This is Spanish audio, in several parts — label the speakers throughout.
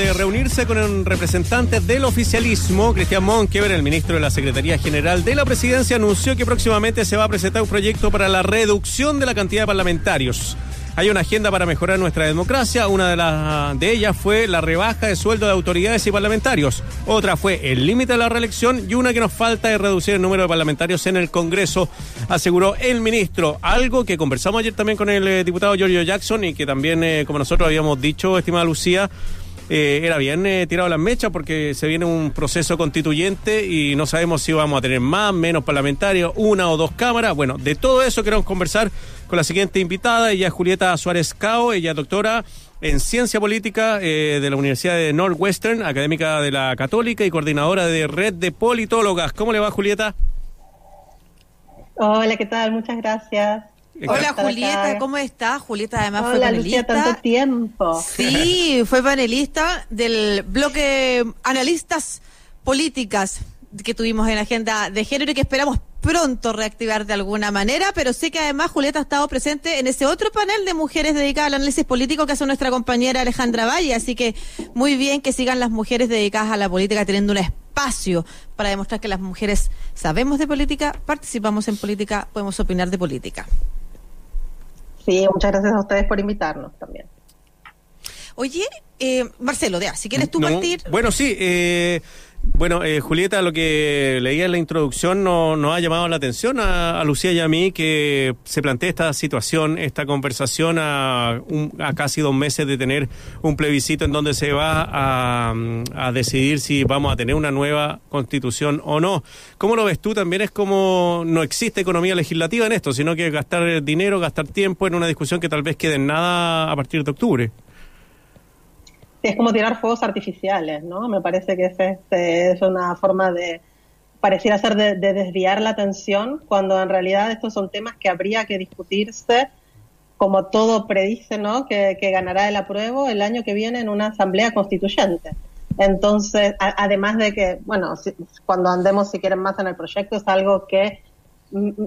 Speaker 1: de reunirse con un representante del oficialismo, Cristian Monkever, el ministro de la Secretaría General de la Presidencia, anunció que próximamente se va a presentar un proyecto para la reducción de la cantidad de parlamentarios. Hay una agenda para mejorar nuestra democracia. Una de, las de ellas fue la rebaja de sueldo de autoridades y parlamentarios. Otra fue el límite de la reelección y una que nos falta es reducir el número de parlamentarios en el Congreso, aseguró el ministro. Algo que conversamos ayer también con el eh, diputado Giorgio Jackson y que también, eh, como nosotros habíamos dicho, estimada Lucía, eh, era bien eh, tirado las mechas porque se viene un proceso constituyente y no sabemos si vamos a tener más, menos parlamentarios, una o dos cámaras. Bueno, de todo eso queremos conversar con la siguiente invitada. Ella es Julieta Suárez Cao, ella es doctora en Ciencia Política eh, de la Universidad de Northwestern, académica de la Católica y coordinadora de Red de Politólogas. ¿Cómo le va, Julieta?
Speaker 2: Hola, ¿qué tal? Muchas gracias.
Speaker 3: Hola Julieta, ¿cómo estás? Julieta además
Speaker 2: Hola,
Speaker 3: fue panelista.
Speaker 2: Lucía, tanto tiempo.
Speaker 3: Sí, fue panelista del bloque Analistas Políticas que tuvimos en la agenda de género y que esperamos pronto reactivar de alguna manera, pero sé que además Julieta ha estado presente en ese otro panel de mujeres dedicadas al análisis político que hace nuestra compañera Alejandra Valle, así que muy bien que sigan las mujeres dedicadas a la política teniendo un espacio para demostrar que las mujeres sabemos de política, participamos en política, podemos opinar de política.
Speaker 2: Sí, muchas gracias a ustedes por invitarnos también.
Speaker 3: Oye, eh, Marcelo, de si quieres tú
Speaker 1: No,
Speaker 3: partir.
Speaker 1: Bueno, sí. eh, bueno, eh, Julieta, lo que leía en la introducción no- nos ha llamado la atención a, Lucía y a mí que se plantea esta situación, esta conversación a, un- a casi dos meses de tener un plebiscito en donde se va a, a decidir si vamos a tener una nueva constitución o no. ¿Cómo lo ves tú? También es como no existe economía legislativa en esto, sino que gastar dinero, gastar tiempo en una discusión que tal vez quede en nada a partir de octubre.
Speaker 2: Es como tirar fuegos artificiales, ¿no? Me parece que es, este, es una forma de, pareciera ser de, de desviar la atención, cuando en realidad estos son temas que habría que discutirse, como todo predice, ¿no? Que, que ganará el apruebo el año que viene en una asamblea constituyente. Entonces, a- además de que, bueno, si- cuando andemos, si quieren más en el proyecto, es algo que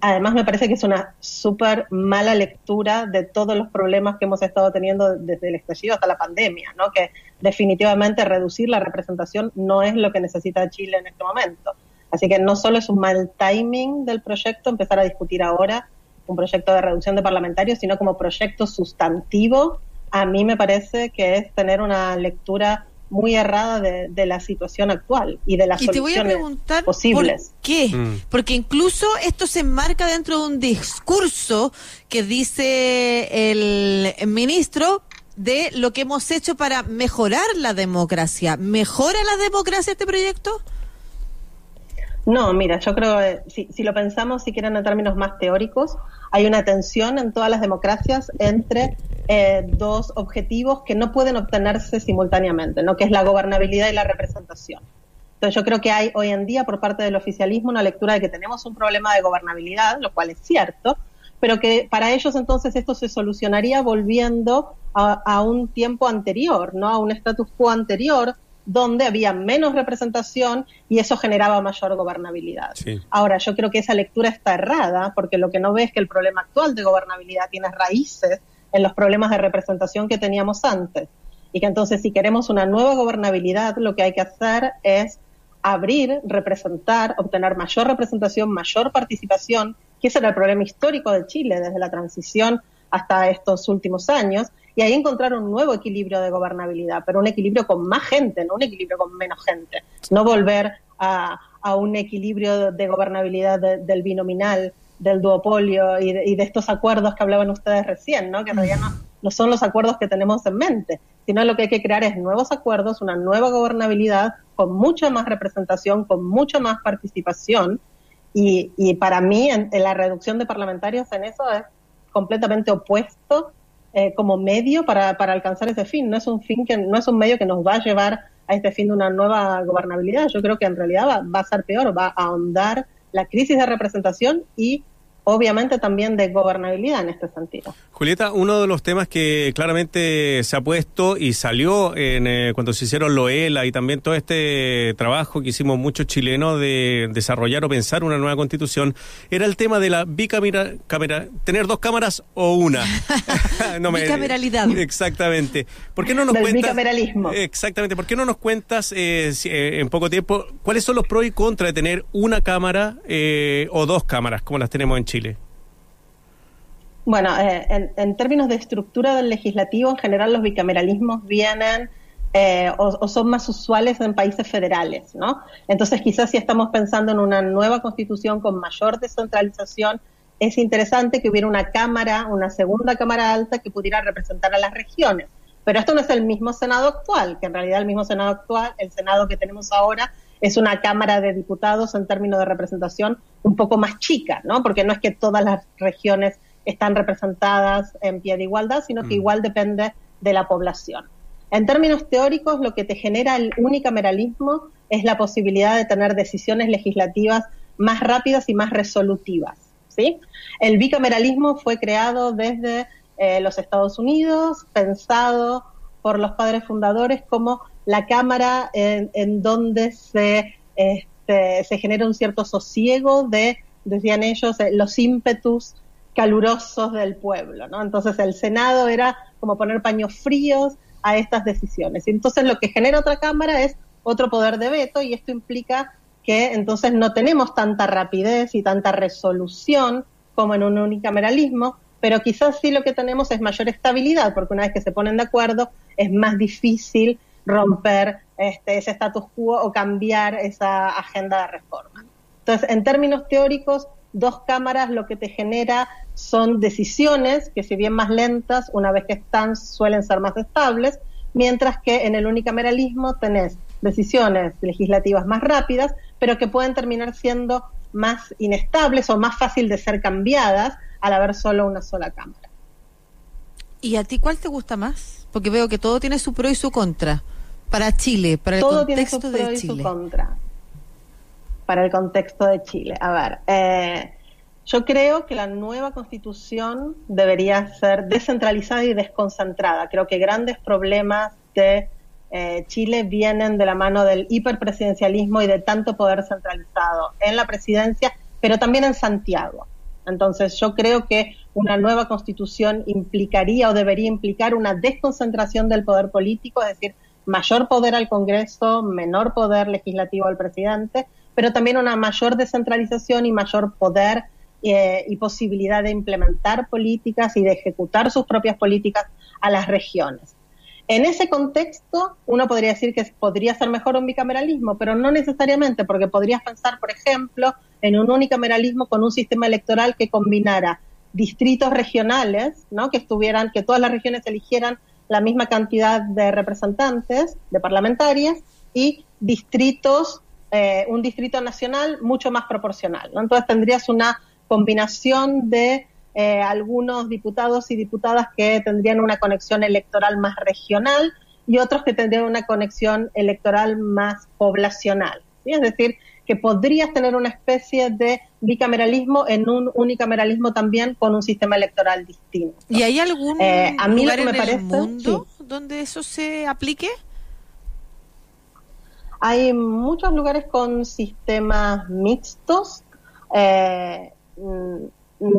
Speaker 2: además me parece que es una súper mala lectura de todos los problemas que hemos estado teniendo desde el estallido hasta la pandemia, ¿no? Que definitivamente reducir la representación no es lo que necesita Chile en este momento. Así que no solo es un mal timing del proyecto empezar a discutir ahora un proyecto de reducción de parlamentarios, sino como proyecto sustantivo, a mí me parece que es tener una lectura muy errada de, de la situación actual y de las
Speaker 3: Y te voy a
Speaker 2: soluciones
Speaker 3: preguntar
Speaker 2: posibles.
Speaker 3: por qué.
Speaker 1: Mm.
Speaker 3: Porque incluso esto se enmarca dentro de un discurso que dice el ministro de lo que hemos hecho para mejorar la democracia. ¿Mejora la democracia este proyecto?
Speaker 2: No, mira, yo creo, eh, si, lo pensamos, si quieren en términos más teóricos, hay una tensión en todas las democracias entre eh, dos objetivos que no pueden obtenerse simultáneamente, ¿no? que es la gobernabilidad y la representación. Entonces yo creo que hay hoy en día por parte del oficialismo una lectura de que tenemos un problema de gobernabilidad, lo cual es cierto, pero que para ellos entonces esto se solucionaría volviendo a, a un tiempo anterior, ¿no? a un status quo anterior, donde había menos representación y eso generaba mayor gobernabilidad.
Speaker 1: Sí.
Speaker 2: Ahora, yo creo que esa lectura está errada, porque lo que no ve es que el problema actual de gobernabilidad tiene raíces en los problemas de representación que teníamos antes. Y que entonces, si queremos una nueva gobernabilidad, lo que hay que hacer es abrir, representar, obtener mayor representación, mayor participación, que ese era el problema histórico de Chile desde la transición hasta estos últimos años, y ahí encontrar un nuevo equilibrio de gobernabilidad, pero un equilibrio con más gente, no un equilibrio con menos gente. No volver a, un equilibrio de gobernabilidad de- del binominal, del duopolio y de, y de estos acuerdos que hablaban ustedes recién, ¿no? que en realidad no, no son los acuerdos que tenemos en mente, sino lo que hay que crear es nuevos acuerdos, una nueva gobernabilidad con mucha más representación, con mucha más participación, y, y para mí en, en la reducción de parlamentarios en eso es completamente opuesto eh, como medio para, para alcanzar ese fin. No es un fin que no es un medio que nos va a llevar a este fin de una nueva gobernabilidad. Yo creo que en realidad va, va a ser peor, va a ahondar la crisis de representación y obviamente también de gobernabilidad en este sentido.
Speaker 1: Julieta, uno de los temas que claramente se ha puesto y salió en, eh, cuando se hicieron Loela y también todo este trabajo que hicimos muchos chilenos de desarrollar o pensar una nueva constitución, era el tema de la bicamera, tener dos cámaras o una.
Speaker 3: no me, Bicameralidad.
Speaker 1: Exactamente. ¿Por qué no nos cuentas?
Speaker 2: Bicameralismo.
Speaker 1: Exactamente. ¿Por qué no nos cuentas eh, eh, en poco tiempo cuáles son los pros y contras de tener una cámara o dos cámaras como las tenemos en Chile?
Speaker 2: Bueno, eh, en, términos de estructura del legislativo, en general los bicameralismos vienen eh, o, son más usuales en países federales, ¿no? Entonces, quizás si estamos pensando en una nueva constitución con mayor descentralización, es interesante que hubiera una cámara, una segunda cámara alta que pudiera representar a las regiones. Pero esto no es el mismo Senado actual, que en realidad el mismo Senado actual, el Senado que tenemos ahora, es una Cámara de Diputados en términos de representación un poco más chica, ¿no? Porque no es que todas las regiones están representadas en pie de igualdad, sino que mm. igual depende de la población. En términos teóricos, lo que te genera el unicameralismo es la posibilidad de tener decisiones legislativas más rápidas y más resolutivas. ¿sí? El bicameralismo fue creado desde eh, los Estados Unidos, pensado por los padres fundadores como la Cámara en, donde se, este, se genera un cierto sosiego de, decían ellos, eh, los ímpetus calurosos del pueblo, ¿no? Entonces el Senado era como poner paños fríos a estas decisiones. Y entonces lo que genera otra Cámara es otro poder de veto y esto implica que entonces no tenemos tanta rapidez y tanta resolución como en un unicameralismo, pero quizás sí lo que tenemos es mayor estabilidad, porque una vez que se ponen de acuerdo es más difícil romper este, ese status quo o cambiar esa agenda de reforma. Entonces, en términos teóricos, dos cámaras lo que te genera son decisiones que si bien más lentas, una vez que están suelen ser más estables, mientras que en el unicameralismo tenés decisiones legislativas más rápidas, pero que pueden terminar siendo más inestables o más fácil de ser cambiadas al haber solo una sola cámara.
Speaker 3: ¿Y a ti cuál te gusta más? Porque veo que todo tiene su pro y su contra. Para Chile, para el
Speaker 2: todo
Speaker 3: contexto
Speaker 2: tiene su pro
Speaker 3: de
Speaker 2: y
Speaker 3: Chile.
Speaker 2: Su contra para el contexto de Chile. A ver, eh, yo creo que la nueva constitución debería ser descentralizada y desconcentrada. Creo que grandes problemas de eh, Chile vienen de la mano del hiperpresidencialismo y de tanto poder centralizado en la presidencia, pero también en Santiago. Entonces yo creo que una nueva constitución implicaría o debería implicar una desconcentración del poder político, es decir, mayor poder al Congreso, menor poder legislativo al presidente, pero también una mayor descentralización y mayor poder eh, y posibilidad de implementar políticas y de ejecutar sus propias políticas a las regiones. En ese contexto, uno podría decir que podría ser mejor un bicameralismo, pero no necesariamente, porque podrías pensar, por ejemplo, en un unicameralismo con un sistema electoral que combinara distritos regionales, ¿no? que estuvieran, que todas las regiones eligieran la misma cantidad de representantes, de parlamentarias, y distritos eh, un distrito nacional mucho más proporcional. Entonces tendrías una combinación de eh, algunos diputados y diputadas que tendrían una conexión electoral más regional y otros que tendrían una conexión electoral más poblacional. Es decir, que podrías tener una especie de bicameralismo en un unicameralismo también con un sistema electoral distinto.
Speaker 3: ¿Y hay algún eh, a mí lugar me en el mundo donde eso se aplique?
Speaker 2: Hay muchos lugares con sistemas mixtos, eh,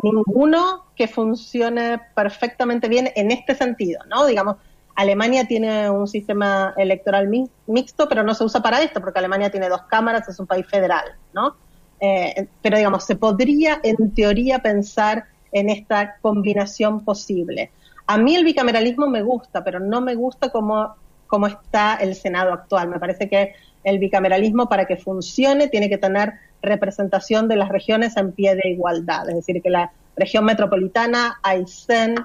Speaker 2: ninguno que funcione perfectamente bien en este sentido, ¿no? Digamos, Alemania tiene un sistema electoral mixto, pero no se usa para esto, porque Alemania tiene dos cámaras, es un país federal, ¿no? Eh, pero digamos, se podría en teoría pensar en esta combinación posible. A mí el bicameralismo me gusta, pero no me gusta como, como está el Senado actual. Me parece que el bicameralismo para que funcione tiene que tener representación de las regiones en pie de igualdad, es decir, que la región metropolitana, Aysén,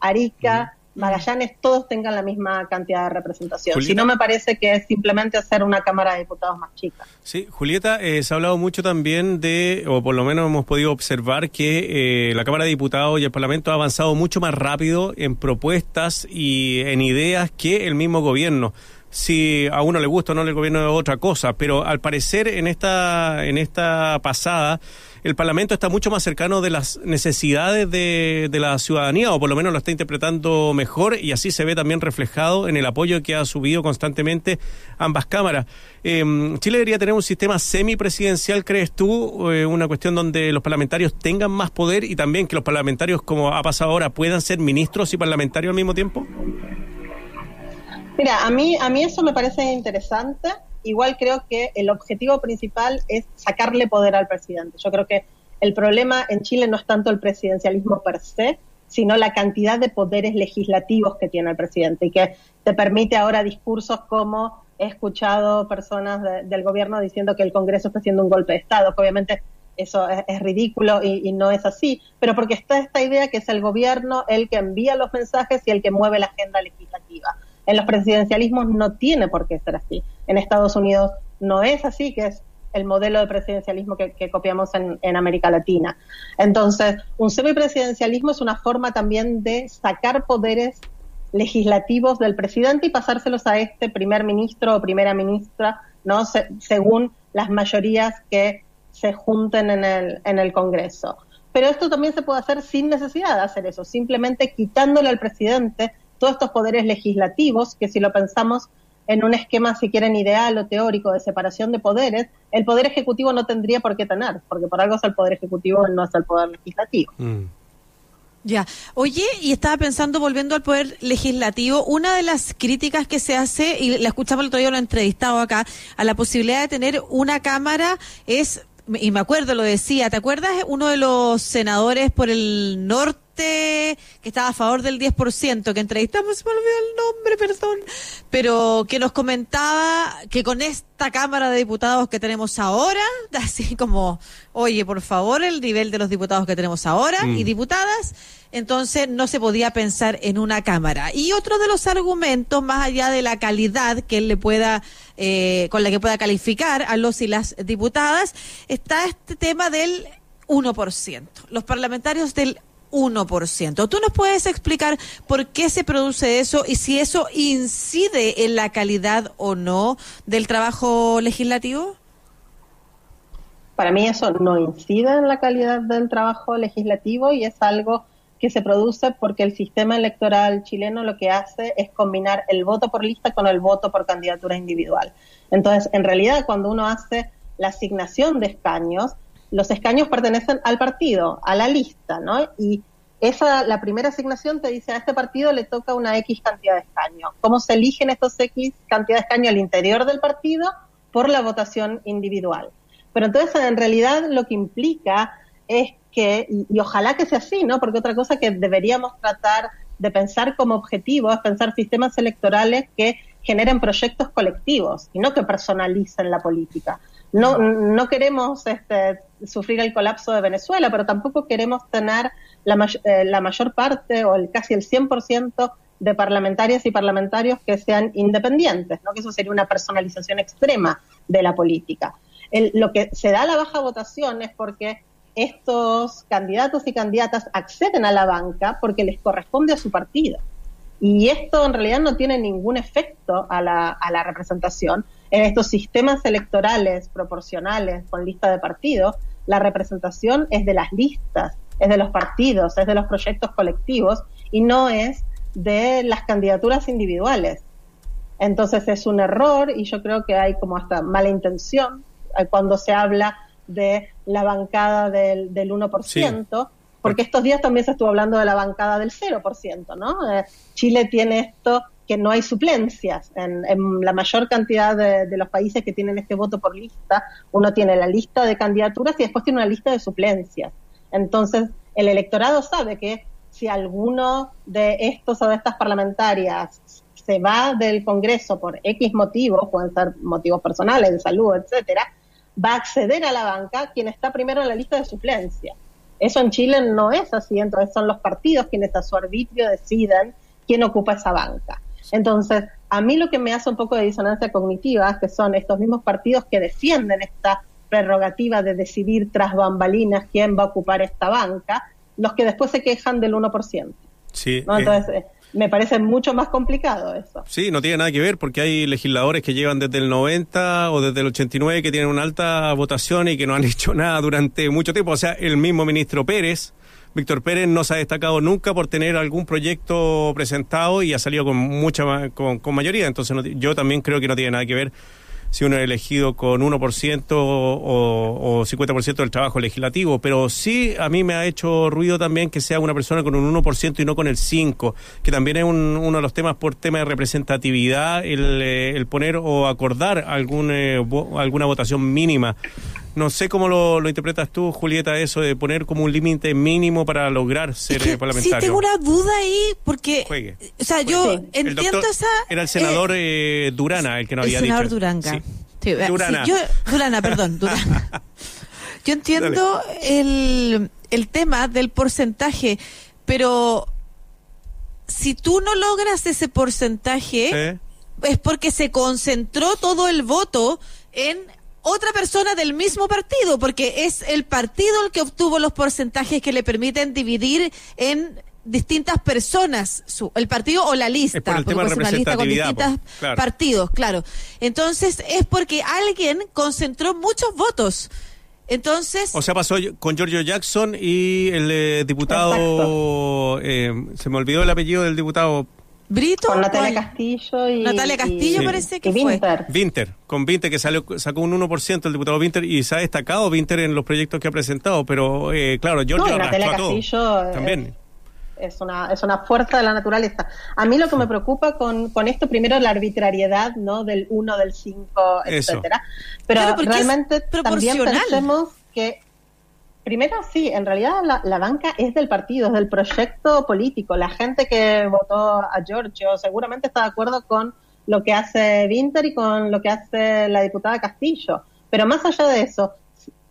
Speaker 2: Arica, Magallanes, todos tengan la misma cantidad de representación. Si no, me parece que es simplemente hacer una Cámara de Diputados más chica.
Speaker 1: Sí, Julieta, eh, se ha hablado mucho también de, o por lo menos hemos podido observar que eh, la Cámara de Diputados y el Parlamento ha avanzado mucho más rápido en propuestas y en ideas que el mismo gobierno. Si a uno le gusta o no el gobierno de otra cosa, pero al parecer en esta, en esta pasada el Parlamento está mucho más cercano de las necesidades de, de, la ciudadanía, o por lo menos lo está interpretando mejor, y así se ve también reflejado en el apoyo que ha subido constantemente ambas cámaras. Eh, Chile debería tener un sistema semipresidencial, ¿crees tú? Eh, una cuestión donde los parlamentarios tengan más poder y también que los parlamentarios, como ha pasado ahora, puedan ser ministros y parlamentarios al mismo tiempo?
Speaker 2: Mira, a mí, a mí eso me parece interesante igual creo que el objetivo principal es sacarle poder al presidente. Yo creo que el problema en Chile no es tanto el presidencialismo per se, sino la cantidad de poderes legislativos que tiene el presidente y que te permite ahora discursos como he escuchado personas del gobierno diciendo que el Congreso está haciendo un golpe de Estado, que obviamente eso es, ridículo y, y, no es así, pero porque está esta idea que es el gobierno el que envía los mensajes y el que mueve la agenda legislativa. En los presidencialismos no tiene por qué ser así. En Estados Unidos no es así, que es el modelo de presidencialismo que, copiamos en, América Latina. Entonces, un semipresidencialismo es una forma también de sacar poderes legislativos del presidente y pasárselos a este primer ministro o primera ministra, ¿no? según las mayorías que se junten en el, en el Congreso. Pero esto también se puede hacer sin necesidad de hacer eso, simplemente quitándole al presidente todos estos poderes legislativos, que si lo pensamos en un esquema, si quieren, ideal o teórico de separación de poderes, el poder ejecutivo no tendría por qué tener, porque por algo es el poder ejecutivo, no es el poder legislativo.
Speaker 3: Mm. Ya. Oye, y estaba pensando, volviendo al poder legislativo, una de las críticas que se hace, y la escuchamos el otro día, lo he entrevistado acá, a la posibilidad de tener una Cámara es, y me acuerdo, lo decía, ¿te acuerdas? Uno de los senadores por el norte que estaba a favor del 10%, que entrevistamos, se me olvidó el nombre, perdón, pero que nos comentaba que con esta Cámara de Diputados que tenemos ahora, así como, oye, por favor, el nivel de los diputados que tenemos ahora y mm. diputadas, entonces no se podía pensar en una Cámara. Y otro de los argumentos, más allá de la calidad que él le pueda, eh, con la que pueda calificar a los y las diputadas, está este tema del 1%. Los parlamentarios del 1%. ¿Tú nos puedes explicar por qué se produce eso y si eso incide en la calidad o no del trabajo legislativo?
Speaker 2: Para mí eso no incide en la calidad del trabajo legislativo y es algo que se produce porque el sistema electoral chileno lo que hace es combinar el voto por lista con el voto por candidatura individual. Entonces, en realidad, cuando uno hace la asignación de escaños, los escaños pertenecen al partido, a la lista, ¿no? Y esa, la primera asignación te dice a este partido le toca una X cantidad de escaños. ¿Cómo se eligen estos X cantidad de escaños al interior del partido? Por la votación individual. Pero entonces, en realidad, lo que implica es que, y, ojalá que sea así, ¿no? Porque otra cosa que deberíamos tratar de pensar como objetivo es pensar sistemas electorales que generen proyectos colectivos y no que personalicen la política no, no queremos este, sufrir el colapso de Venezuela, pero tampoco queremos tener la, eh, la mayor parte o el, casi el 100% de parlamentarias y parlamentarios que sean independientes, ¿no? que eso sería una personalización extrema de la política. lo que se da a la baja votación es porque estos candidatos y candidatas acceden a la banca porque les corresponde a su partido. Y esto en realidad no tiene ningún efecto a la, a la representación, en estos sistemas electorales proporcionales con lista de partidos, la representación es de las listas, es de los partidos, es de los proyectos colectivos y no es de las candidaturas individuales. Entonces es un error y yo creo que hay como hasta mala intención eh, cuando se habla de la bancada del, del 1%, porque estos días también se estuvo hablando de la bancada del 0%, ¿no? Eh, Chile tiene esto que no hay suplencias. En, la mayor cantidad de, los países que tienen este voto por lista, uno tiene la lista de candidaturas y después tiene una lista de suplencias. Entonces, el electorado sabe que si alguno de estos o de estas parlamentarias se va del Congreso por X motivos, pueden ser motivos personales, de salud, etcétera, va a acceder a la banca quien está primero en la lista de suplencia. Eso en Chile no es así, entonces son los partidos quienes a su arbitrio deciden quién ocupa esa banca. Entonces, a mí lo que me hace un poco de disonancia cognitiva es que son estos mismos partidos que defienden esta prerrogativa de decidir tras bambalinas quién va a ocupar esta banca, los que después se quejan del 1%.
Speaker 1: Sí.
Speaker 2: Entonces, eh, me parece mucho más complicado eso.
Speaker 1: Sí, no tiene nada que ver porque hay legisladores que llevan desde el 90 o desde el 89 que tienen una alta votación y que no han hecho nada durante mucho tiempo. O sea, el mismo ministro Pérez, Víctor Pérez, no se ha destacado nunca por tener algún proyecto presentado y ha salido con mucha con, con mayoría. Entonces, yo también creo que no tiene nada que ver si uno es elegido con 1% o, o 50% del trabajo legislativo, pero sí a mí me ha hecho ruido también que sea una persona con un 1% y no con el 5%, que también es uno de los temas por tema de representatividad, el, eh, el poner o acordar algún, eh, alguna votación mínima no sé cómo lo, lo, interpretas tú, Julieta, eso de poner como un límite mínimo para lograr ser
Speaker 3: es que,
Speaker 1: parlamentario.
Speaker 3: Sí, tengo una duda ahí, porque. Juegue. O sea, yo sí. entiendo esa.
Speaker 1: Era el senador eh, eh, Durana el que no había
Speaker 3: dicho.
Speaker 1: El
Speaker 3: senador Duranga. Sí. Durana. yo, Durana, perdón, Durana. yo entiendo el, el tema del porcentaje, pero si tú no logras ese porcentaje, es porque se concentró todo el voto en otra persona del mismo partido, porque es el partido el que obtuvo los porcentajes que le permiten dividir en distintas personas, su, el partido o la lista,
Speaker 1: porque es
Speaker 3: una lista con distintos claro. partidos, claro. Entonces es porque alguien concentró muchos votos. Entonces.
Speaker 1: O sea, pasó con Giorgio Jackson y el eh, diputado. Eh, se me olvidó el apellido del diputado
Speaker 3: Brito.
Speaker 2: Con Natalia Castillo y.
Speaker 3: Natalia Castillo
Speaker 2: y,
Speaker 3: parece que
Speaker 2: y
Speaker 3: fue.
Speaker 2: Winter.
Speaker 1: Winter, con Winter que salió, sacó un 1% el diputado Winter y se ha destacado Winter en los proyectos que ha presentado, pero eh, claro, Giorgio
Speaker 2: no, Natalia Castillo
Speaker 1: todo. También.
Speaker 2: Es, una, es una fuerza de la naturaleza. A mí lo que me preocupa con, con esto, primero la arbitrariedad, ¿no? Del 1, del 5, etcétera. Pero
Speaker 3: Claro,
Speaker 2: realmente también pensemos que Primero, sí, en realidad la, banca es del partido, es del proyecto político. La gente que votó a Giorgio seguramente está de acuerdo con lo que hace Winter y con lo que hace la diputada Castillo. Pero más allá de eso,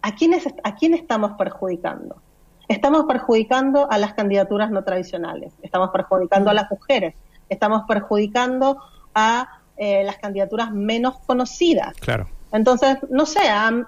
Speaker 2: ¿a ¿a quién estamos perjudicando? Estamos perjudicando a las candidaturas no tradicionales, estamos perjudicando a las mujeres, estamos perjudicando a eh, las candidaturas menos conocidas.
Speaker 1: Claro.
Speaker 2: Entonces, no sé,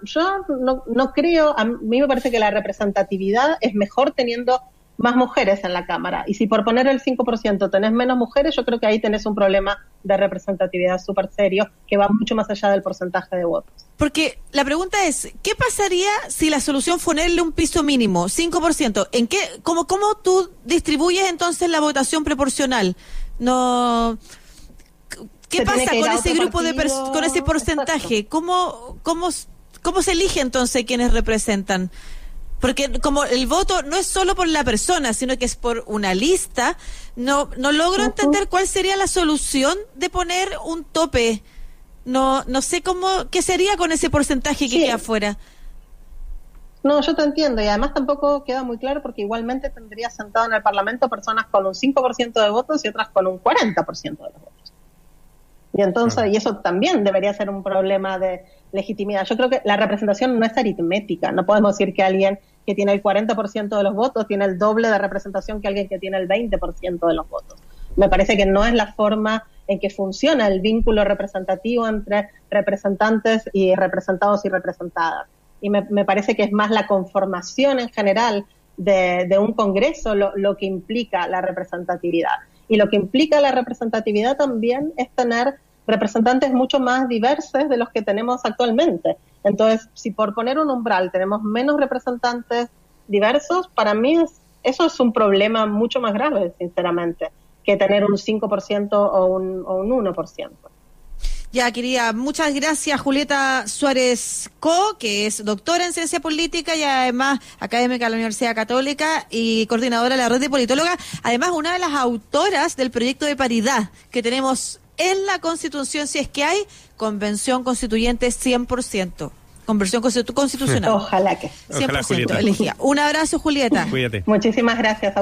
Speaker 2: yo no, no, creo, a mí me parece que la representatividad es mejor teniendo más mujeres en la Cámara. Y si por poner el 5% tenés menos mujeres, yo creo que ahí tenés un problema de representatividad súper serio que va mucho más allá del porcentaje de votos.
Speaker 3: Porque la pregunta es, ¿qué pasaría si la solución ponerle un piso mínimo, 5%? ¿En qué, cómo, cómo tú distribuyes entonces la votación proporcional? No... ¿Qué
Speaker 2: Se
Speaker 3: pasa con ese grupo de
Speaker 2: partido.
Speaker 3: con ese porcentaje? ¿Cómo, cómo, ¿Cómo se elige entonces quienes representan? Porque como el voto no es solo por la persona, sino que es por una lista, no, no logro entender cuál sería la solución de poner un tope. No, no sé cómo, qué sería con ese porcentaje que
Speaker 2: Sí.
Speaker 3: queda afuera.
Speaker 2: No, yo te entiendo y además tampoco queda muy claro porque igualmente tendría sentado en el Parlamento personas con un 5% de votos y otras con un 40% de los votos. Y entonces,
Speaker 1: Claro.
Speaker 2: y eso también debería ser un problema de legitimidad. Yo creo que la representación no es aritmética. No podemos decir que alguien que tiene el 40% de los votos tiene el doble de representación que alguien que tiene el 20% de los votos. Me parece que no es la forma en que funciona el vínculo representativo entre representantes y representados y representadas. Y me, me parece que es más la conformación en general de, de un Congreso lo, lo que implica la representatividad. Y lo que implica la representatividad también es tener representantes mucho más diversos de los que tenemos actualmente. Entonces, si por poner un umbral tenemos menos representantes diversos, para mí es, eso es un problema mucho más grave, sinceramente, que tener un 5% o un, o un 1%.
Speaker 3: Ya, quería, muchas gracias Julieta Suárez Co, que es doctora en ciencia política y además académica de la Universidad Católica y coordinadora de la red de politóloga, además una de las autoras del proyecto de paridad que tenemos en la Constitución, si es que hay convención constituyente 100%, conversión constitu- constitucional,
Speaker 2: Ojalá que. sí.
Speaker 1: Ojalá,
Speaker 3: 100%
Speaker 1: Julieta.
Speaker 3: elegida. Un abrazo, Julieta.
Speaker 1: Cuídate.
Speaker 2: Muchísimas gracias a ustedes.